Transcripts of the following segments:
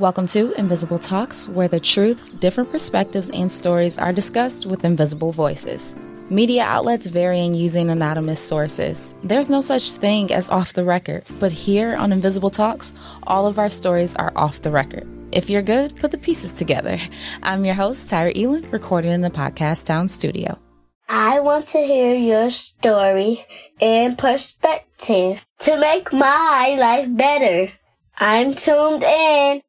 Welcome to Invisible Talks, where the truth, different perspectives, and stories are discussed with invisible voices. Media outlets vary in using anonymous sources. There's no such thing as off the record, but here on Invisible Talks, all of our stories are off the record. If you're good, put the pieces together. I'm your host, Tyra Elin, recording in the Podcast Town studio. I want to hear your story and perspective to make my life better. I'm tuned in.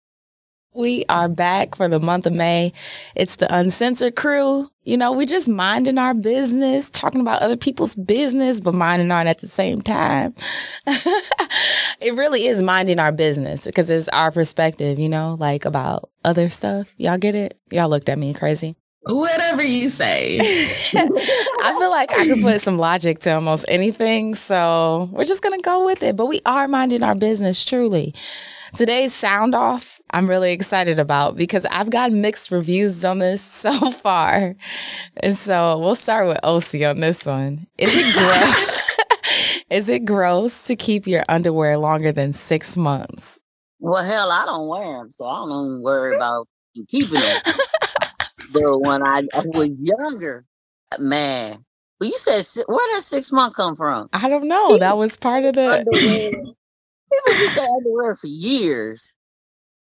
We are back for the month of May. It's the Uncensored crew. You know, we're just minding our business, talking about other people's business, but minding ours at the same time. it really is minding our business because it's our perspective, you know, like about other stuff. Y'all get it? Y'all looked at me crazy. Whatever you say. I feel like I could put some logic to almost anything. So we're just going to go with it. But we are minding our business, truly. Today's sound off, I'm really excited about because I've got mixed reviews on this so far. And so we'll start with OC on this one. Is it gross? Is it gross to keep your underwear longer than six months? Well, hell, I don't wear them, so I don't even worry about keeping them. but when I, I was younger, man, well, you said where does six month come from? I don't know. That was part of the. People get that underwear for years.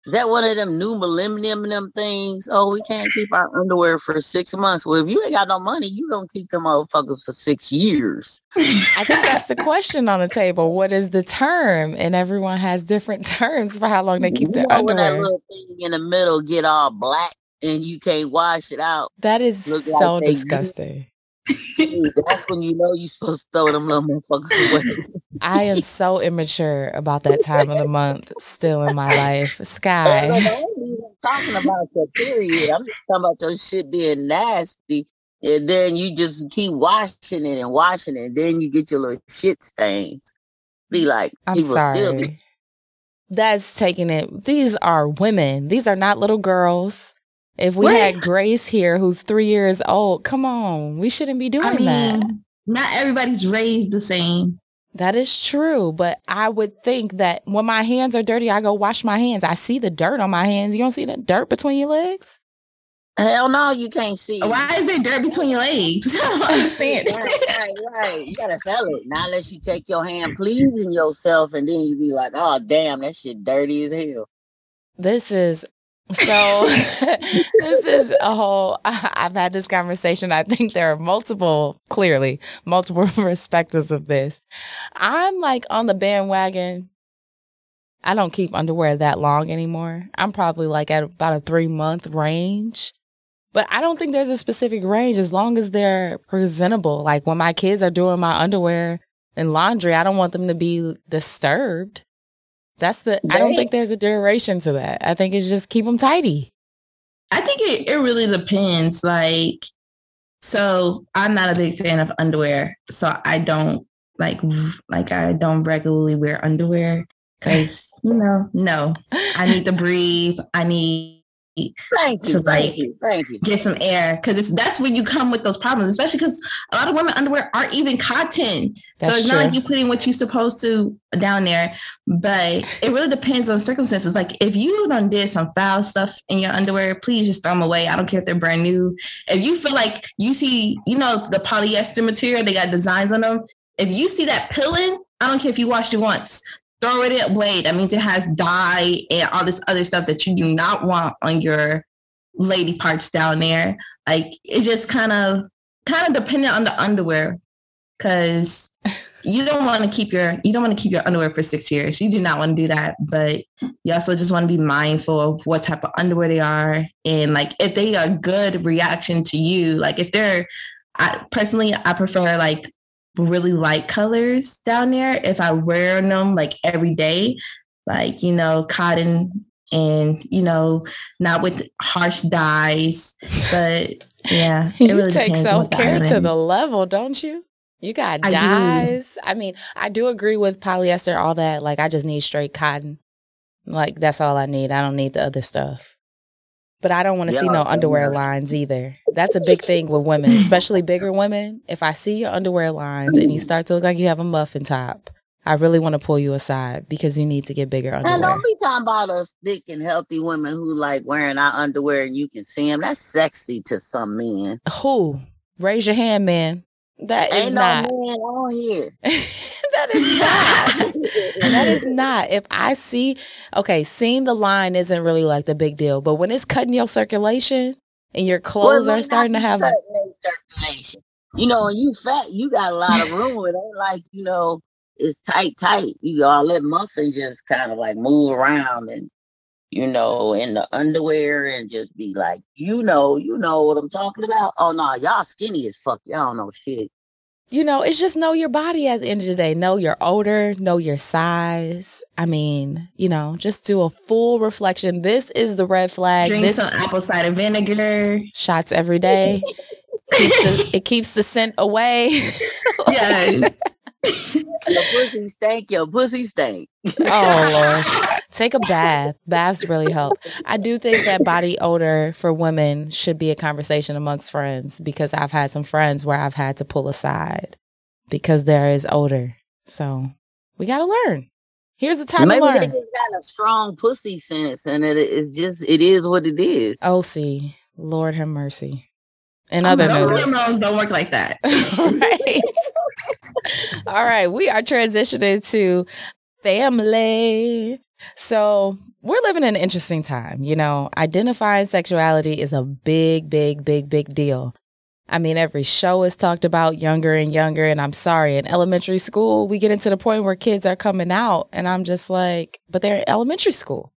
Is that one of them new millennium them things? Oh, we can't keep our underwear for six months. Well, if you ain't got no money, you don't keep them motherfuckers for six years. I think that's the question on the table. What is the term? And everyone has different terms for how long they keep their you know, underwear. When that little thing in the middle get all black and you can't wash it out. That is so like disgusting. That's when you know you're supposed to throw them little motherfuckers away. I am so immature about that time of the month still in my life. Sky. I'm talking about your period. I'm just talking about your shit being nasty. And then you just keep washing it and washing it. And then you get your little shit stains. Be like, I'm sorry. Be- That's taking it. These are women. These are not little girls. If we what? had Grace here, who's three years old, come on, we shouldn't be doing I mean, that. Not everybody's raised the same. That is true, but I would think that when my hands are dirty, I go wash my hands. I see the dirt on my hands. You don't see the dirt between your legs? Hell no, you can't see. Why is there dirt between your legs? I don't understand. right, right, right. You gotta sell it. Not unless you take your hand pleasing yourself and then you be like, oh damn, that shit dirty as hell. This is so this is a whole I've had this conversation. I think there are multiple, clearly, multiple perspectives of this. I'm like on the bandwagon. I don't keep underwear that long anymore. I'm probably like at about a 3 month range. But I don't think there's a specific range as long as they're presentable. Like when my kids are doing my underwear and laundry, I don't want them to be disturbed. That's the. I don't think there's a duration to that. I think it's just keep them tidy. I think it, it really depends. Like, so I'm not a big fan of underwear, so I don't like like I don't regularly wear underwear because you know, no, I need to breathe. I need Thank you, to thank you, thank you. get some air because it's that's when you come with those problems, especially because a lot of women underwear aren't even cotton, that's so it's true. not like you putting what you're supposed to down there. But it really depends on circumstances. Like if you done did some foul stuff in your underwear, please just throw them away. I don't care if they're brand new. If you feel like you see, you know, the polyester material, they got designs on them. If you see that pilling, I don't care if you washed it once throw it away. That means it has dye and all this other stuff that you do not want on your lady parts down there. Like it just kind of kind of dependent on the underwear because you don't want to keep your you don't want to keep your underwear for six years. You do not want to do that, but you also just want to be mindful of what type of underwear they are and like if they are good reaction to you. Like if they're I personally I prefer like really light colors down there if I wear them like every day, like, you know, cotton and, you know, not with harsh dyes. But yeah, it you really take self care to the level, don't you? You got dyes. I, I mean, I do agree with polyester, all that. Like, I just need straight cotton. Like, that's all I need. I don't need the other stuff. But I don't want to yeah, see no underwear lines either. That's a big thing with women, especially bigger women. If I see your underwear lines and you start to look like you have a muffin top, I really want to pull you aside because you need to get bigger underwear. And don't be talking about us thick and healthy women who like wearing our underwear and you can see them. That's sexy to some men. Who? Raise your hand, man. That is Ain't not. no man on here. that is not. that is not. If I see, okay, seeing the line isn't really like the big deal, but when it's cutting your circulation and your clothes Well, are starting to have, circulation. You know, when you fat, you got a lot of room. It ain't like, you know, it's tight, tight. You all let muffin just kind of like move around and you know, in the underwear and just be like, you know, you know what I'm talking about. Oh no, y'all skinny as fuck. Y'all don't know shit. you know, it's just know your body at the end of the day. Know your odor, know your size. I mean, you know, just do a full reflection. This is the red flag. Drink this some apple cider vinegar. shots every day. keeps the, it keeps the scent away. Yes. Your pussy stank, your pussy stank. oh Lord. Take a bath. Baths really help. I do think that body odor for women should be a conversation amongst friends because I've had some friends where I've had to pull aside because there is odor. So we gotta learn. Here's the time Maybe to they learn. just got a strong pussy sense and it is just it is what it is. Oh, see, Lord have mercy. In Oh, other no, news. hormones don't work like that. right. All right, we are transitioning to family. So, we're living in an interesting time. You know, identifying sexuality is a big, big, big, big deal. I mean, every show is talked about younger and younger. And I'm sorry, in elementary school, we get into the point where kids are coming out, and I'm just like, but they're in elementary school.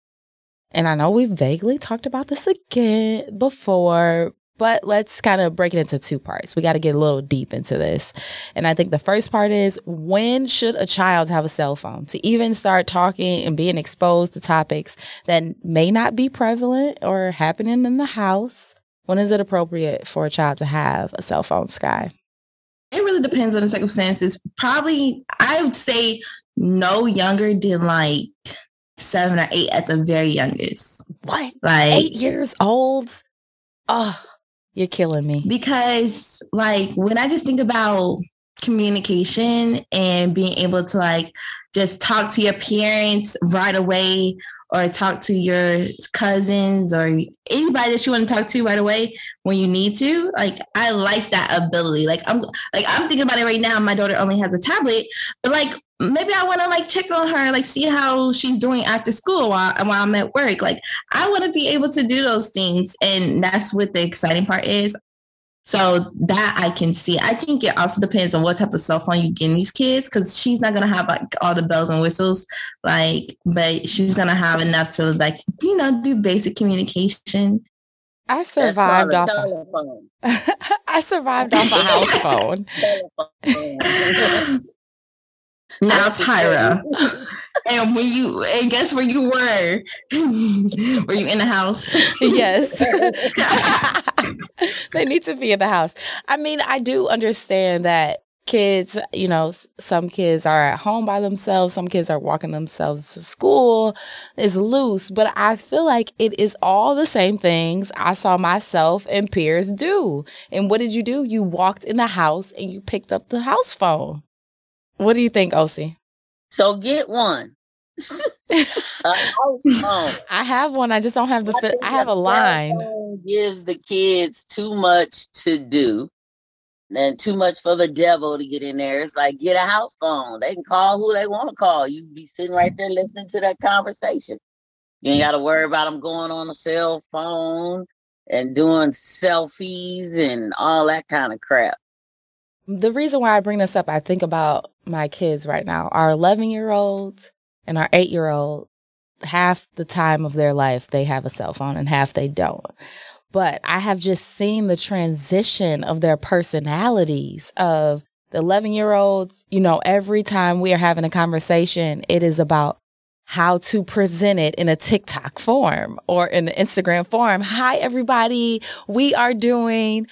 And I know we've vaguely talked about this again before, but let's kind of break it into two parts. We got to get a little deep into this. And I think the first part is when should a child have a cell phone to even start talking and being exposed to topics that may not be prevalent or happening in the house? When is it appropriate for a child to have a cell phone, Sky? It really depends on the circumstances. Probably, I would say no younger than like seven or eight at the very youngest. What? Like, Eight years old? Oh, you're killing me. because like when I just think about communication and being able to like just talk to your parents right away or talk to your cousins or anybody that you want to talk to right away when you need to like i like that ability like i'm like i'm thinking about it right now my daughter only has a tablet but like maybe i want to like check on her like see how she's doing after school while, while i'm at work like i want to be able to do those things and that's what the exciting part is so that I can see. I think it also depends on what type of cell phone you give these kids because she's not gonna have like all the bells and whistles, like, but she's gonna have enough to like, you know, do basic communication. I survived called a off. telephone. I survived off a house phone. Now, Tyra, and when you and guess where you were? were you in the house? yes. they need to be in the house. I mean, I do understand that kids, you know, some kids are at home by themselves, some kids are walking themselves to school, is loose, but I feel like it is all the same things I saw myself and peers do. And what did you do? You walked in the house and you picked up the house phone. What do you think, Osi? So get one. house phone. I have one. I just don't have the. I Fi- think I have a line. Gives the kids too much to do, and too much for the devil to get in there. It's like get a house phone. They can call who they want to call. You be sitting right there listening to that conversation. You ain't got to worry about them going on a cell phone and doing selfies and all that kind of crap. The reason why I bring this up, I think about my kids right now. Our 11 year old and our 8 year old, half the time of their life, they have a cell phone and half they don't. But I have just seen the transition of their personalities of the 11 year olds. You know, every time we are having a conversation, it is about how to present it in a TikTok form or in an Instagram form. Hi, everybody. We are doing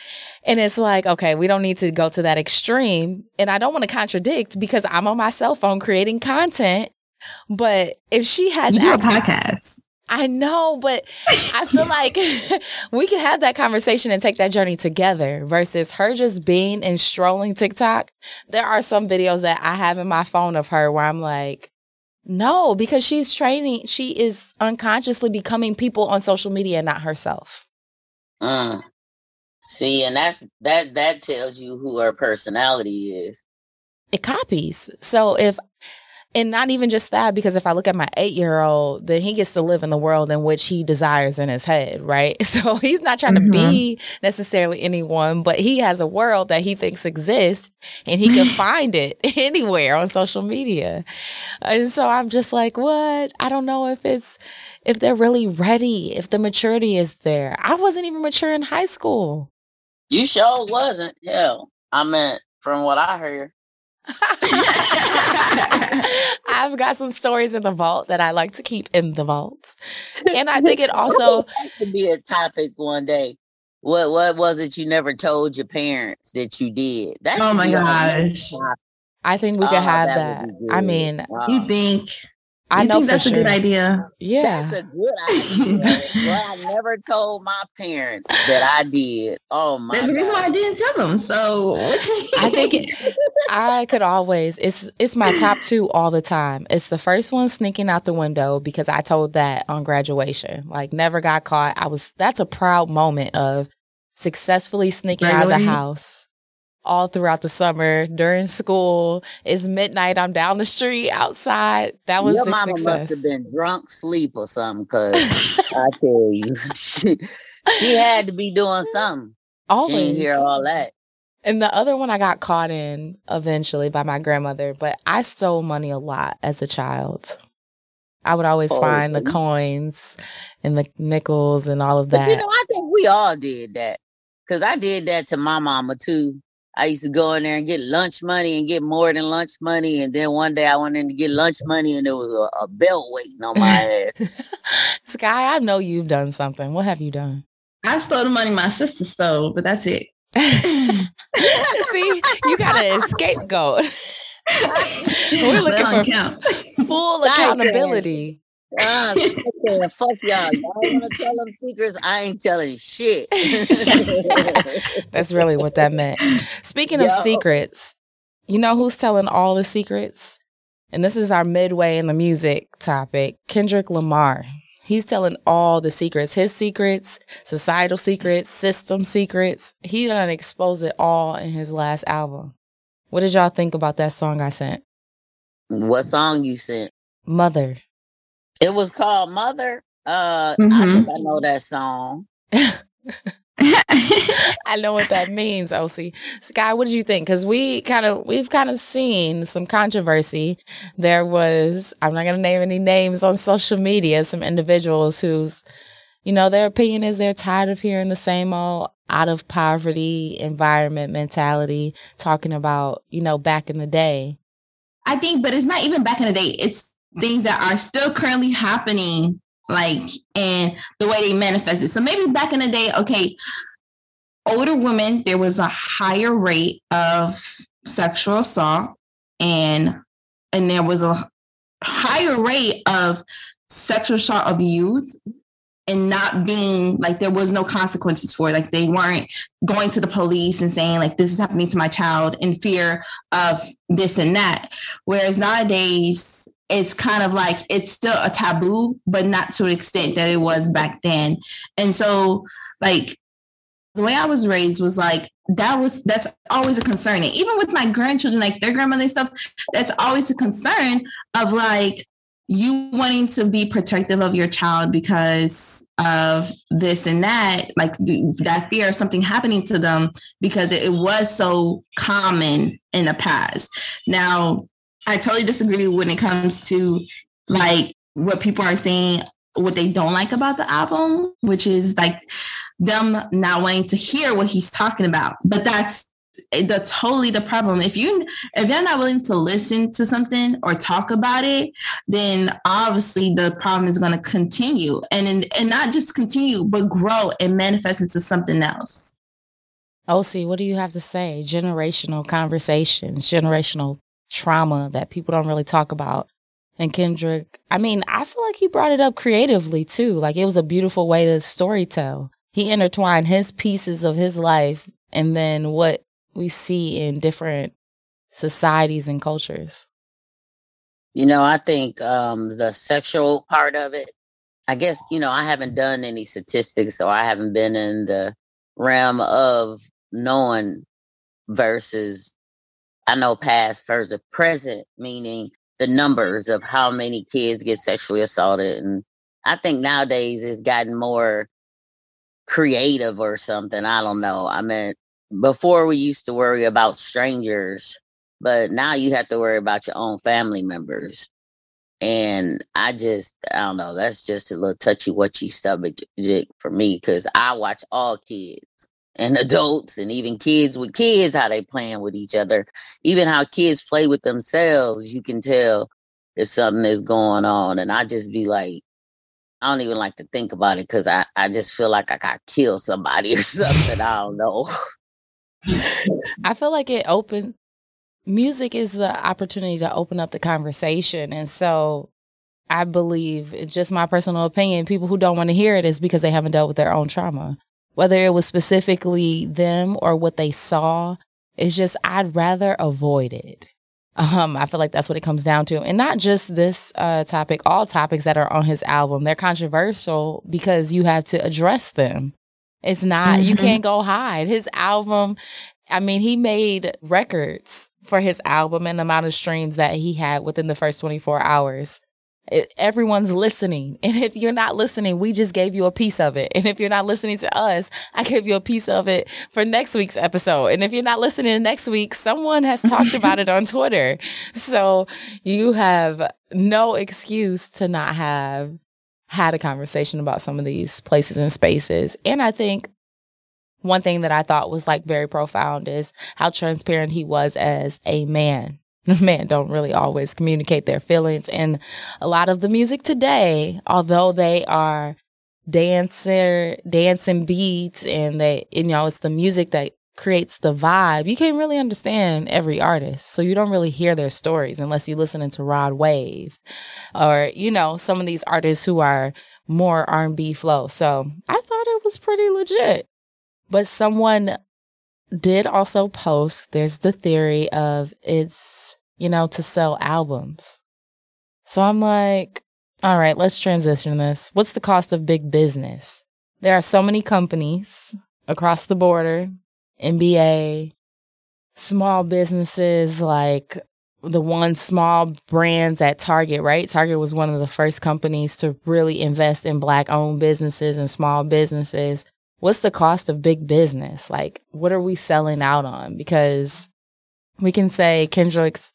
and it's like, okay, we don't need to go to that extreme. And I don't want to contradict because I'm on my cell phone creating content. But if she has You do a podcast. I know, but I feel like we can have that conversation and take that journey together versus her just being and strolling TikTok. There are some videos that I have in my phone of her where I'm like, no, because she's training, she is unconsciously becoming people on social media, not herself. Mm. See, and that's that that tells you who her personality is. It copies. So if and not even just that, because if I look at my eight year old, then he gets to live in the world in which he desires in his head, right? So he's not trying mm-hmm. to be necessarily anyone, but he has a world that he thinks exists and he can find it anywhere on social media. And so I'm just like, what? I don't know if it's, if they're really ready, if the maturity is there. I wasn't even mature in high school. You sure wasn't. Hell, I meant from what I heard. I've got some stories in the vault that I like to keep in the vault. And I think it also could be a topic one day. What what was it you never told your parents that you did? That's oh my gosh. I think we could oh, have that. that. I mean, wow. you think I you think that's sure. a good idea. Yeah, that's a good idea. well, I never told my parents that I did. Oh my! That's the reason why I didn't tell them. So I think it, I could always. It's it's my top two all the time. It's the first one sneaking out the window because I told that on graduation. Like never got caught. I was. That's a proud moment of successfully sneaking out of the house all throughout the summer during school. It's midnight. I'm down the street outside. That was your mama success. must have been drunk, sleep, or something. Because I tell you, she, had to be doing something. Always she didn't hear all that. And the other one I got caught in eventually by my grandmother, but I stole money a lot as a child. I would always oh, find the coins and the nickels and all of that. But, you know, I think we all did that. Cause I did that to my mama too. I used to go in there and get lunch money and get more than lunch money. And then one day I went in to get lunch money and there was a, a belt waiting on my head. Sky, I know you've done something. What have you done? I stole the money my sister stole, but that's it. See, you got an scapegoat. We're looking for count. full accountability. Uh, fuck y'all. Y'all want to tell them secrets? I ain't telling shit. That's really what that meant. Speaking Yo. of secrets, you know who's telling all the secrets? And this is our midway in the music topic Kendrick Lamar. He's telling all the secrets, his secrets, societal secrets, system secrets. He done exposed it all in his last album. What did y'all think about that song I sent? What song you sent? Mother. It was called Mother. Uh, mm-hmm. I think I know that song. I know what that means, OC. Sky, what did you think? Because we kind of we've kind of seen some controversy. There was I'm not gonna name any names on social media, some individuals whose, you know, their opinion is they're tired of hearing the same old out of poverty environment mentality, talking about, you know, back in the day. I think, but it's not even back in the day. It's things that are still currently happening, like and the way they manifested. So maybe back in the day, okay, older women, there was a higher rate of sexual assault and and there was a higher rate of sexual assault abuse and not being like there was no consequences for it. Like they weren't going to the police and saying like this is happening to my child in fear of this and that. Whereas nowadays it's kind of like it's still a taboo, but not to an extent that it was back then. And so, like, the way I was raised was like that was that's always a concern. And even with my grandchildren, like their grandmother and stuff, that's always a concern of like you wanting to be protective of your child because of this and that, like that fear of something happening to them because it was so common in the past. Now, I totally disagree when it comes to like what people are saying, what they don't like about the album, which is like them not wanting to hear what he's talking about. But that's eh, the totally the problem. If you if you're not willing to listen to something or talk about it, then obviously the problem is going to continue and and not just continue, but grow and manifest into something else. OC, what do you have to say? Generational conversations, generational trauma that people don't really talk about And Kendrick, I mean, I feel like he brought it up creatively too. Like it was a beautiful way to storytell. He intertwined his pieces of his life and then what we see in different societies and cultures. You know, I think um, the sexual part of it, I guess, you know, I haven't done any statistics, so I haven't been in the realm of knowing versus, I know past versus present, meaning the numbers of how many kids get sexually assaulted. And I think nowadays it's gotten more creative or something. I don't know. I mean, before we used to worry about strangers but now you have to worry about your own family members. And I just, I don't know, that's just a little touchy whatchy subject for me because I watch all kids and adults and even kids with kids, how they playing with each other. Even how kids play with themselves, you can tell if something is going on. And I just be like, I don't even like to think about it because I, I just feel like I got kill somebody or something. I don't know. I feel like it opens music is the opportunity to open up the conversation. And so I believe, just my personal opinion, people who don't want to hear it is because they haven't dealt with their own trauma. Whether it was specifically them or what they saw, it's just I'd rather avoid it. Um, I feel like that's what it comes down to. And not just this uh, topic, all topics that are on his album. They're controversial because you have to address them. It's not, mm-hmm. you can't go hide. His album, I mean, he made records for his album and the amount of streams that he had within the first 24 hours. It, everyone's listening. And if you're not listening, we just gave you a piece of it. And if you're not listening to us, I gave you a piece of it for next week's episode. And if you're not listening to next week, someone has talked about it on Twitter. So you have no excuse to not have had a conversation about some of these places and spaces. And I think one thing that I thought was like very profound is how transparent he was as a man. Men don't really always communicate their feelings. And a lot of the music today, although they are dancer, dancing beats and they, you know, it's the music that creates the vibe. You can't really understand every artist. So you don't really hear their stories unless you listen into Rod Wave or, you know, some of these artists who are more R&B flow. So I thought it was pretty legit. But someone did also post there's the theory of it's, you know, to sell albums. So I'm like, all right, let's transition this. What's the cost of big business? There are so many companies across the border, NBA, small businesses like the one small brands at Target, right? Target was one of the first companies to really invest in black owned businesses and small businesses what's the cost of big business? Like, what are we selling out on? Because we can say Kendrick's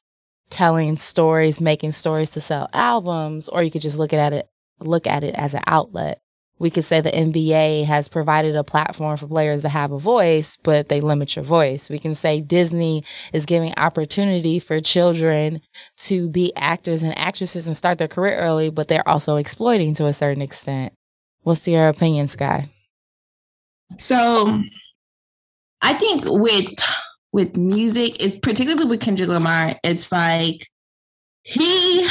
telling stories, making stories to sell albums, or you could just look at it, look at it as an outlet. We could say the NBA has provided a platform for players to have a voice, but they limit your voice. We can say Disney is giving opportunity for children to be actors and actresses and start their career early, but they're also exploiting to a certain extent. What's your opinion, Sky? So I think with with music, it's particularly with Kendrick Lamar, it's like he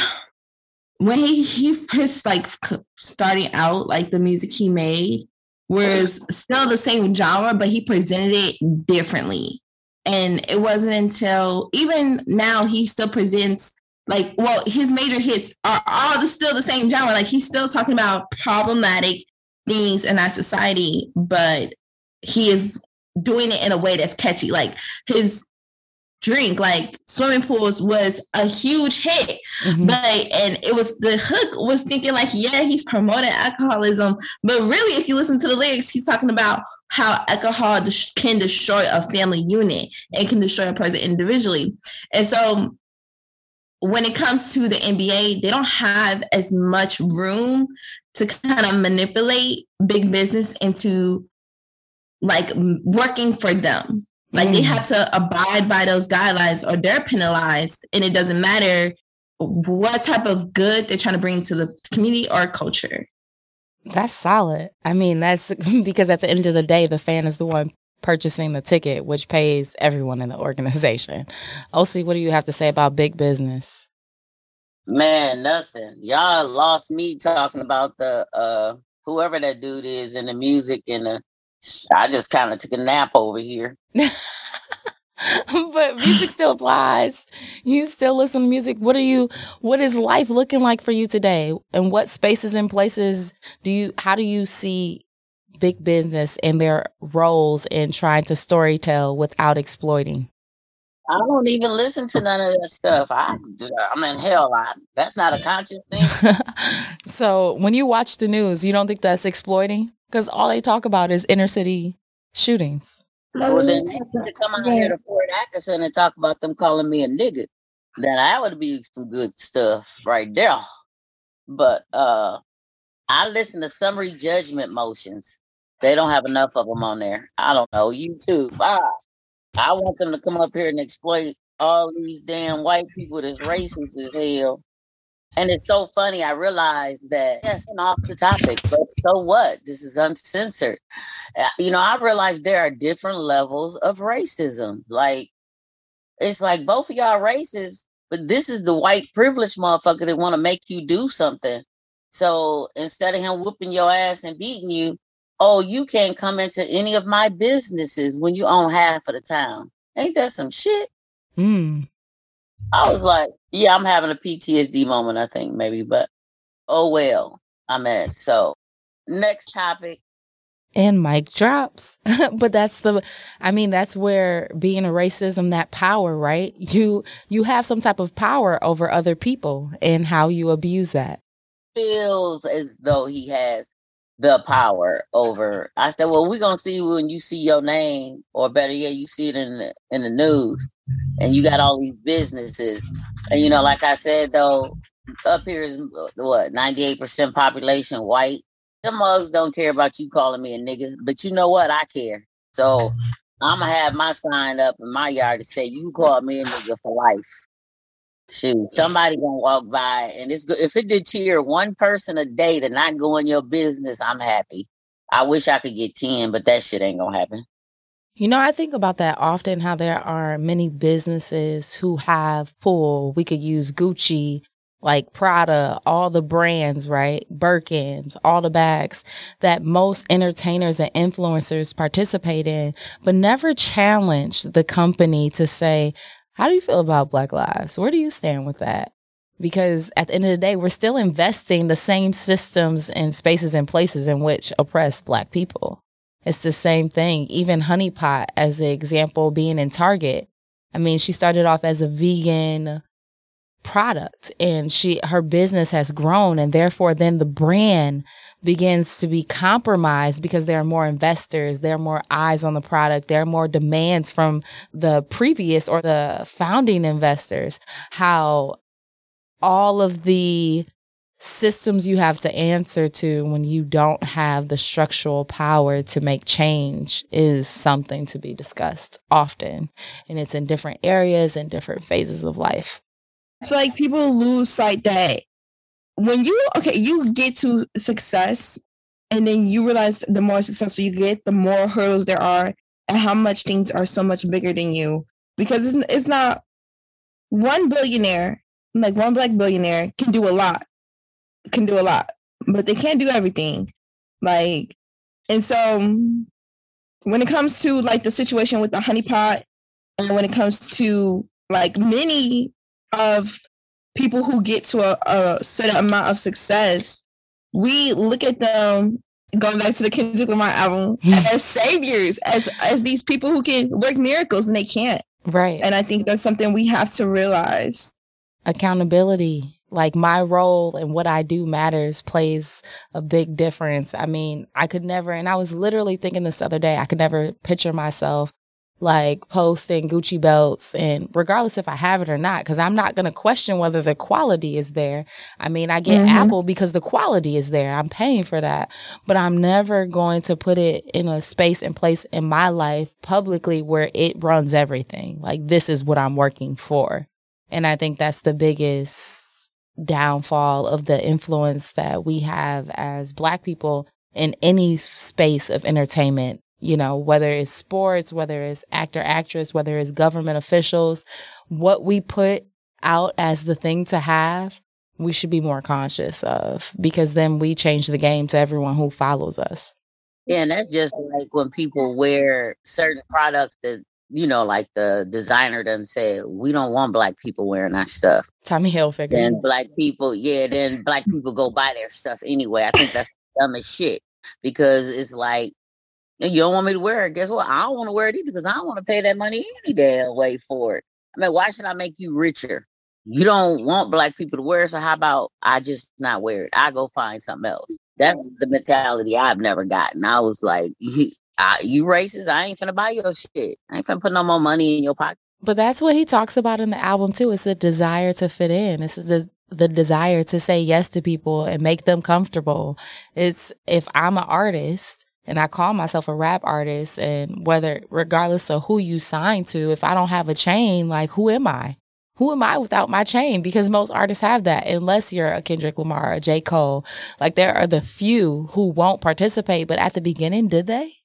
when he he first like starting out, like the music he made was still the same genre, but he presented it differently. And it wasn't until even now he still presents like well his major hits are all the, still the same genre like he's still talking about problematic things in our society, but he is doing it in a way that's catchy. Like his drink, like swimming pools, was a huge hit. Mm-hmm. But and it was the hook was thinking like, yeah, he's promoting alcoholism, but really, if you listen to the lyrics, he's talking about how alcohol can destroy a family unit and can destroy a person individually. And so when it comes to the NBA, they don't have as much room to kind of manipulate big business into like working for them. Like mm. they have to abide by those guidelines or they're penalized. And it doesn't matter what type of good they're trying to bring to the community or culture. That's solid. I mean, that's because at the end of the day, the fan is the one purchasing the ticket, which pays everyone in the organization. OC, what do you have to say about big business? Man, nothing. Y'all lost me talking about the uh whoever that dude is in the music and the I just kind of took a nap over here. but music still applies. You still listen to music. What are you what is life looking like for you today? And what spaces and places do you how do you see big business and their roles in trying to storytell without exploiting? I don't even listen to none of that stuff. I I'm in hell. I, that's not a conscious thing. so when you watch the news, you don't think that's exploiting? Because all they talk about is inner city shootings. Well, then they need to come out here to Fort Atkinson and talk about them calling me a nigga. Then that would be some good stuff right there. But uh I listen to summary judgment motions. They don't have enough of them on there. I don't know. YouTube. Ah, I want them to come up here and exploit all these damn white people that's racist as hell. And it's so funny. I realized that yes, and off the topic, but so what? This is uncensored. Uh, you know, I realized there are different levels of racism. Like, it's like both of y'all racist, but this is the white privileged motherfucker that want to make you do something. So instead of him whooping your ass and beating you, oh, you can't come into any of my businesses when you own half of the town. Ain't that some shit? Mm. I was like, yeah, I'm having a PTSD moment, I think, maybe, but oh well. I'm at so next topic. And mic drops. but that's the I mean, that's where being a racism, that power, right? You you have some type of power over other people and how you abuse that. Feels as though he has the power over. I said, well, we're gonna see when you see your name, or better yet, you see it in the in the news and you got all these businesses. And you know, like I said though, up here is uh, what ninety eight percent population white. The mugs don't care about you calling me a nigga, but you know what? I care. So I'm gonna have my sign up in my yard to say you call me a nigga for life. Shoot, somebody gonna walk by and it's good. If it did cheer one person a day to not go in your business, I'm happy. I wish I could get ten, but that shit ain't gonna happen. You know, I think about that often how there are many businesses who have pull. We could use Gucci, like Prada, all the brands, right? Birkins, all the bags that most entertainers and influencers participate in, but never challenge the company to say, how do you feel about Black Lives? Where do you stand with that? Because at the end of the day, we're still investing the same systems and spaces and places in which oppress Black people. It's the same thing. Even Honey Pot, as an example, being in Target. I mean, she started off as a vegan product and she her business has grown and therefore then the brand begins to be compromised because there are more investors there are more eyes on the product there are more demands from the previous or the founding investors how all of the systems you have to answer to when you don't have the structural power to make change is something to be discussed often. And it's in different areas and different phases of life. I feel like people lose sight that when you, okay, you get to success and then you realize the more successful you get, the more hurdles there are and how much things are so much bigger than you. Because it's, it's not one billionaire, like one black billionaire can do a lot can do a lot, but they can't do everything. Like, and so when it comes to like the situation with the honeypot, and when it comes to like many of people who get to a, a certain amount of success, we look at them going back to the Kendrick Lamar album as saviors, as as these people who can work miracles and they can't. Right. And I think that's something we have to realize. Accountability like my role and what I do matters plays a big difference. I mean, I could never, and I was literally thinking this other day, I could never picture myself like posting Gucci belts and regardless if I have it or not, because I'm not going to question whether the quality is there. I mean, I get mm-hmm. Apple because the quality is there. I'm paying for that, but I'm never going to put it in a space and place in my life publicly where it runs everything. Like this is what I'm working for. And I think that's the biggest downfall of the influence that we have as Black people in any space of entertainment, you know, whether it's sports, whether it's actor, actress, whether it's government officials, what we put out as the thing to have we should be more conscious of because then we change the game to everyone who follows us. Yeah, and that's just like when people wear certain products that you know, like the designer doesn't say we don't want black people wearing our stuff. Tommy Hilfiger. And black people, yeah, then black people go buy their stuff anyway. I think that's dumb as shit because it's like you don't want me to wear it. Guess what? I don't want to wear it either because I don't want to pay that money any damn way for it. I mean, why should I make you richer? You don't want black people to wear it, so how about I just not wear it? I go find something else. That's the mentality I've never gotten. I was like, I, you racist. I ain't finna buy your shit. I ain't finna put no more money in your pocket. But that's what he talks about in the album too. It's a desire to fit in. It's the, the desire to say yes to people and make them comfortable. It's if I'm an artist and I call myself a rap artist and whether regardless of who you sign to, if I don't have a chain, like who am I? Who am I without my chain? Because most artists have that, unless you're a Kendrick Lamar a J. Cole. Like there are the few who won't participate, but at the beginning, did they?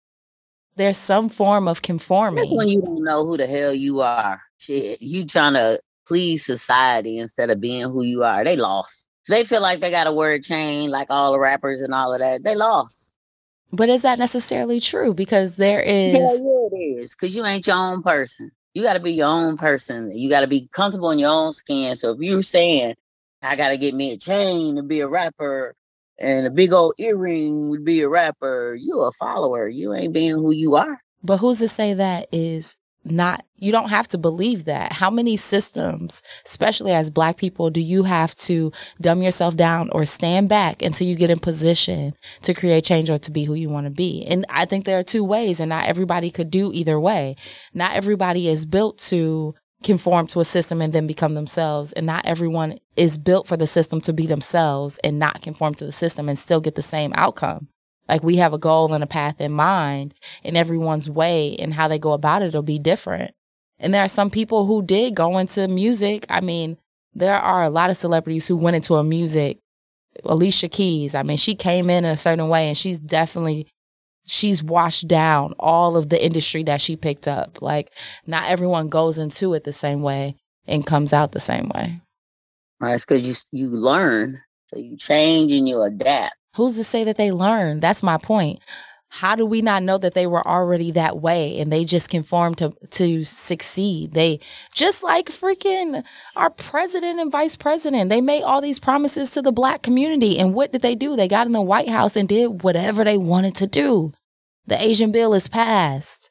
there's some form of conforming. That's when you don't know who the hell you are. Shit, you trying to please society instead of being who you are. They lost. They feel like they got a word chain, like all the rappers and all of that. They lost. But is that necessarily true? Because there is. Yeah, yeah it is. Because you ain't your own person. You got to be your own person. You got to be comfortable in your own skin. So if you're saying, I got to get me a chain to be a rapper, and a big old earring would be a rapper. You a follower. You ain't being who you are. But who's to say that is not you don't have to believe that how many systems especially as black people do you have to dumb yourself down or stand back until you get in position to create change or to be who you want to be and i think there are two ways and not everybody could do either way not everybody is built to conform to a system and then become themselves. And not everyone is built for the system to be themselves and not conform to the system and still get the same outcome. Like we have a goal and a path in mind, and everyone's way and how they go about it will be different. And there are some people who did go into music. I mean, there are a lot of celebrities who went into a music. Alicia Keys, I mean, she came in a certain way and she's definitely she's washed down all of the industry that she picked up. Like not everyone goes into it the same way and comes out the same way. Right, it's because you you learn, so you change and you adapt. Who's to say that they learn? That's my point. How do we not know that they were already that way and they just conformed to to succeed? They just like freaking our president and vice president. They made all these promises to the black community and what did they do? They got in the White House and did whatever they wanted to do. The Asian bill is passed.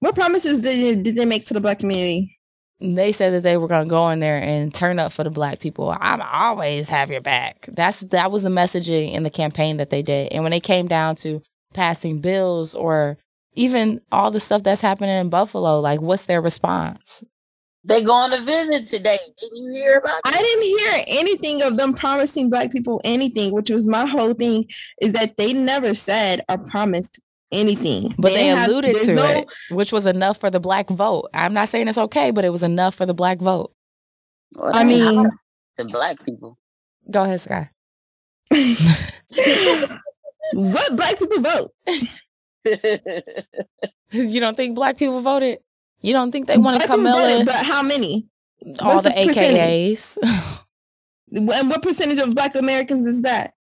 What promises did, did they make to the black community? They said that they were going to go in there and turn up for the black people. I'm always have your back. That's that was the messaging in the campaign that they did. And when they came down to passing bills or even all the stuff that's happening in Buffalo, like what's their response? They going to visit today. Didn't you hear about that? I didn't hear anything of them promising black people anything, which was my whole thing, is that they never said or promised anything. But they, they alluded to no, it, which was enough for the black vote. I'm not saying it's okay, but it was enough for the black vote. Well, I mean, to black people. Go ahead, Sky. what black people vote? you don't think black people voted? You don't think they want to come in? But how many? All What's the, the AKAs. and what percentage of black Americans is that?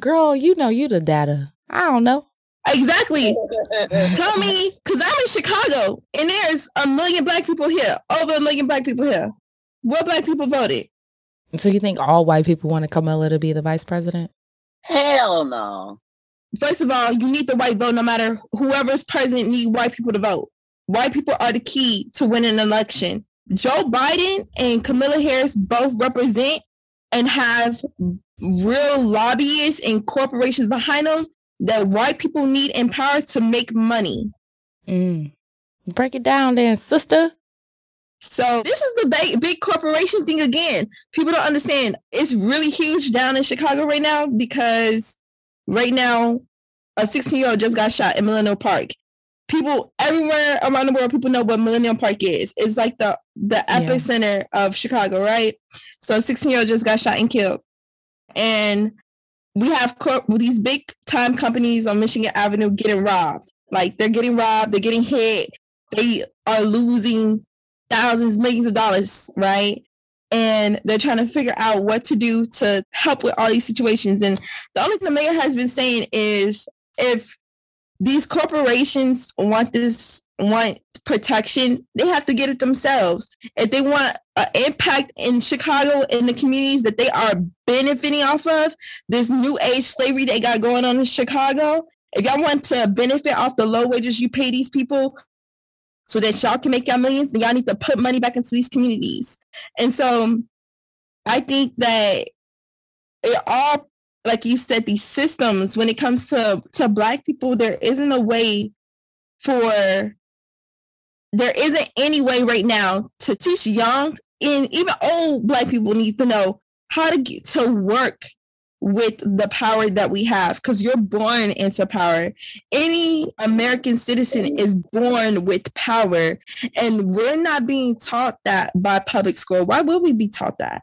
Girl, you know you the data. I don't know. Exactly. How many? Because I'm in Chicago and there's a million black people here, over a million black people here. What black people voted? So you think all white people want to Kamala to be the vice president? Hell no. First of all, you need the white vote no matter whoever's president need white people to vote. White people are the key to winning an election. Joe Biden and Kamala Harris both represent and have real lobbyists and corporations behind them that white people need in power to make money. Mm. Break it down then, sister. So this is the big, big corporation thing again. People don't understand. It's really huge down in Chicago right now because right now a 16 year old just got shot in Millennium Park. People everywhere around the world, people know what Millennium Park is. It's like the the epicenter yeah. of Chicago, right? So a 16 year old just got shot and killed. And we have these big time companies on Michigan Avenue getting robbed. Like they're getting robbed, they're getting hit, they are losing thousands, millions of dollars, right? and they're trying to figure out what to do to help with all these situations. And the only thing the mayor has been saying is if these corporations want this want protection, they have to get it themselves. If they want an impact in Chicago in the communities that they are benefiting off of, this new age slavery they got going on in Chicago, if y'all want to benefit off the low wages you pay these people so that y'all can make y'all millions, then y'all need to put money back into these communities. And so I think that it all like you said, these systems, when it comes to, to black people, there isn't a way for there isn't any way right now to teach young and even old black people need to know how to get to work with the power that we have because you're born into power. Any American citizen is born with power, and we're not being taught that by public school. Why would we be taught that?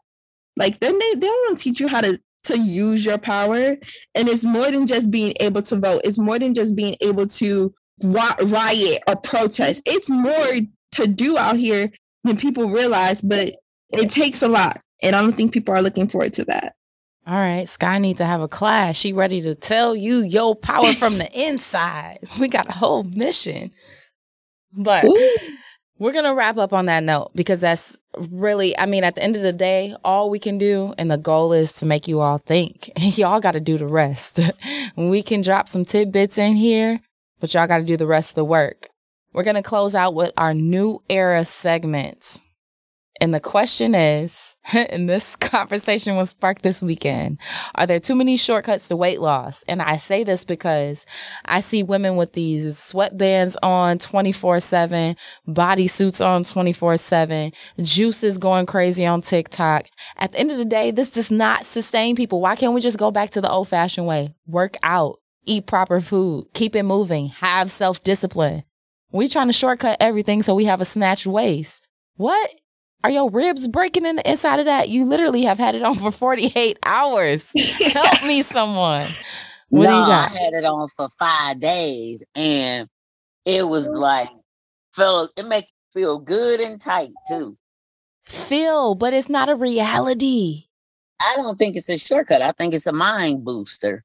Like, then they, they don't teach you how to to use your power. And it's more than just being able to vote, it's more than just being able to riot or protest. It's more to do out here than people realize, but it takes a lot. And I don't think people are looking forward to that. All right, Sky needs to have a class. She ready to tell you your power from the inside. We got a whole mission. But Ooh. We're going to wrap up on that note because that's really, I mean, at the end of the day, all we can do, and the goal is to make you all think. y'all got to do the rest. we can drop some tidbits in here, but y'all got to do the rest of the work. We're going to close out with our new era segment. And the question is, and this conversation was sparked this weekend, are there too many shortcuts to weight loss? And I say this because I see women with these sweatbands on 24 7, bodysuits on 24 7, juices going crazy on TikTok. At the end of the day, this does not sustain people. Why can't we just go back to the old fashioned way? Work out, eat proper food, keep it moving, have self discipline. We trying to shortcut everything so we have a snatched waist. What? Are your ribs breaking in the inside of that? You literally have had it on for 48 hours. Help me, someone. What no, do you got? I had it on for five days and it was like feel it make feel good and tight too. Feel, but it's not a reality. I don't think it's a shortcut. I think it's a mind booster.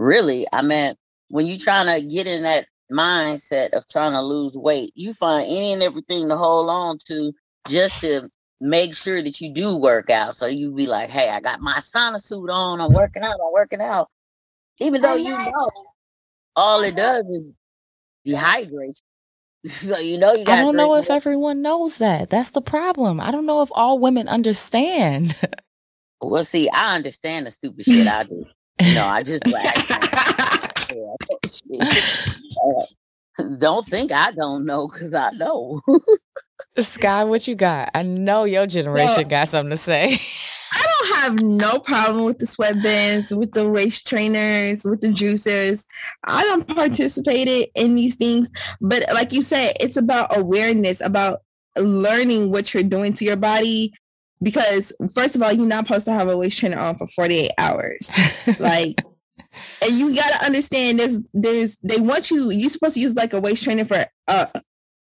Really. I mean, when you're trying to get in that mindset of trying to lose weight, you find any and everything to hold on to just to make sure that you do work out. So you be like, hey, I got my sauna suit on, I'm working out, I'm working out. Even though you know all it does is dehydrate so you know you I don't know if everyone knows that. That's the problem. I don't know if all women understand. well, see, I understand the stupid shit I do. No, I just don't think I don't know because I know. Sky, what you got? I know your generation well, got something to say. I don't have no problem with the sweatbands, with the waist trainers, with the juicers. I don't participate in these things, but like you said, it's about awareness, about learning what you're doing to your body. Because first of all, you're not supposed to have a waist trainer on for 48 hours. like and you gotta understand there's there's they want you you're supposed to use like a waist trainer for uh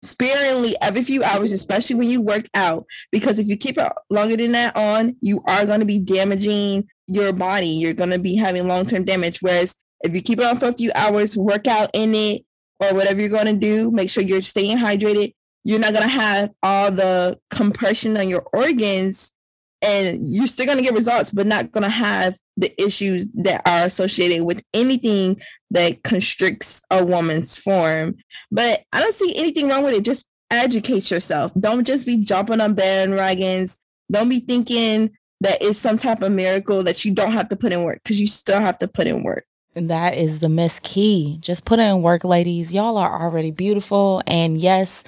sparingly every few hours, especially when you work out, because if you keep it longer than that on, you are going to be damaging your body. You're going to be having long term damage. Whereas if you keep it on for a few hours, work out in it, or whatever you're going to do, make sure you're staying hydrated. You're not going to have all the compression on your organs and you're still going to get results, but not going to have the issues that are associated with anything that constricts a woman's form. But I don't see anything wrong with it. Just educate yourself. Don't just be jumping on bandwagons. Don't be thinking that it's some type of miracle that you don't have to put in work because you still have to put in work. And that is the miss key. Just put in work, ladies. Y'all are already beautiful. And yes,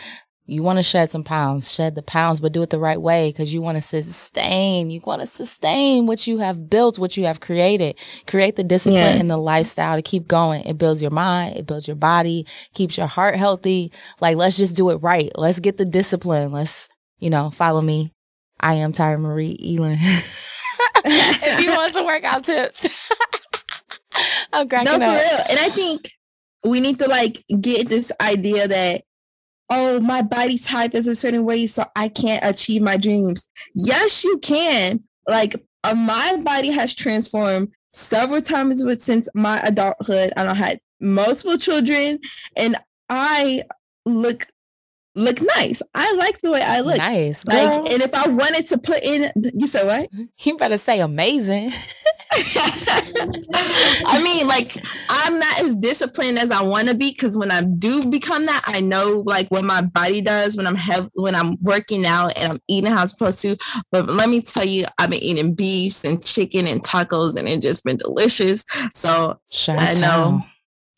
you want to shed some pounds, shed the pounds, but do it the right way because you want to sustain. You want to sustain what you have built, what you have created. Create the discipline yes. and the lifestyle to keep going. It builds your mind, it builds your body, keeps your heart healthy. Like, let's just do it right. Let's get the discipline. Let's, you know, follow me. I am Tyra Marie Elin. if you want some workout tips, I'm cracking no, for up. real. And I think we need to like get this idea that oh, my body type is a certain way, so I can't achieve my dreams. Yes, you can. Like uh, my body has transformed several times with since my adulthood. I don't had multiple children, and I look look nice. I like the way I look. Nice. Girl. Like, and if I wanted to put in, you said what? You better say amazing. I mean, like, I'm not as disciplined as I want to be because when I do become that, I know like what my body does when I'm have when I'm working out and I'm eating how I'm supposed to. But let me tell you, I've been eating beefs and chicken and tacos, and it just been delicious. So Shout I know.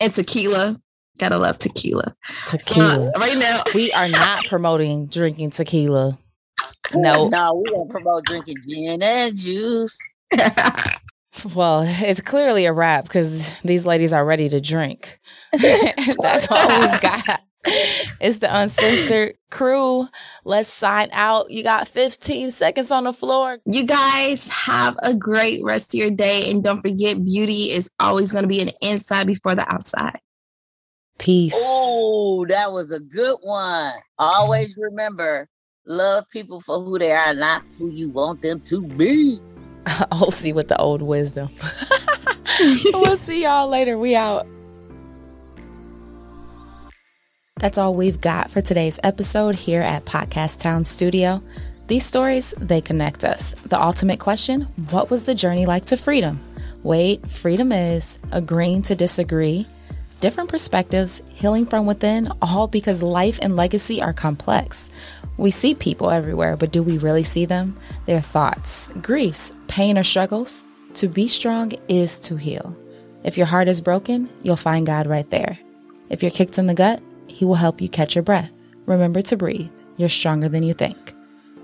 And tequila. Gotta love tequila. Tequila. So, right now, we are not promoting drinking tequila. No. No, we don't promote drinking gin and juice. Well, it's clearly a wrap because these ladies are ready to drink. That's all we've got. It's the uncensored crew. Let's sign out. You got 15 seconds on the floor. You guys have a great rest of your day. And don't forget, beauty is always going to be an inside before the outside. Peace. Oh, that was a good one. Always remember love people for who they are, not who you want them to be. I'll see with the old wisdom. we'll see y'all later. We out. That's all we've got for today's episode here at Podcast Town Studio. These stories, they connect us. The ultimate question what was the journey like to freedom? Wait, freedom is agreeing to disagree different perspectives, healing from within, all because life and legacy are complex. We see people everywhere, but do we really see them? Their thoughts, griefs, pain, or struggles? To be strong is to heal. If your heart is broken, you'll find God right there. If you're kicked in the gut, He will help you catch your breath. Remember to breathe. You're stronger than you think.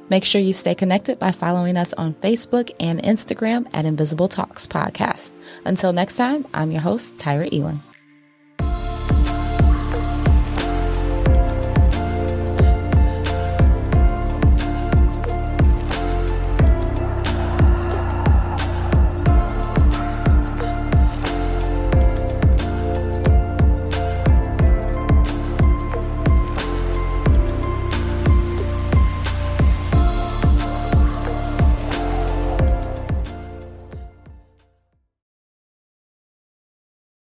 Make sure you stay connected by following us on Facebook and Instagram at Invisible Talks Podcast. Until next time, I'm your host, Tyra Elon.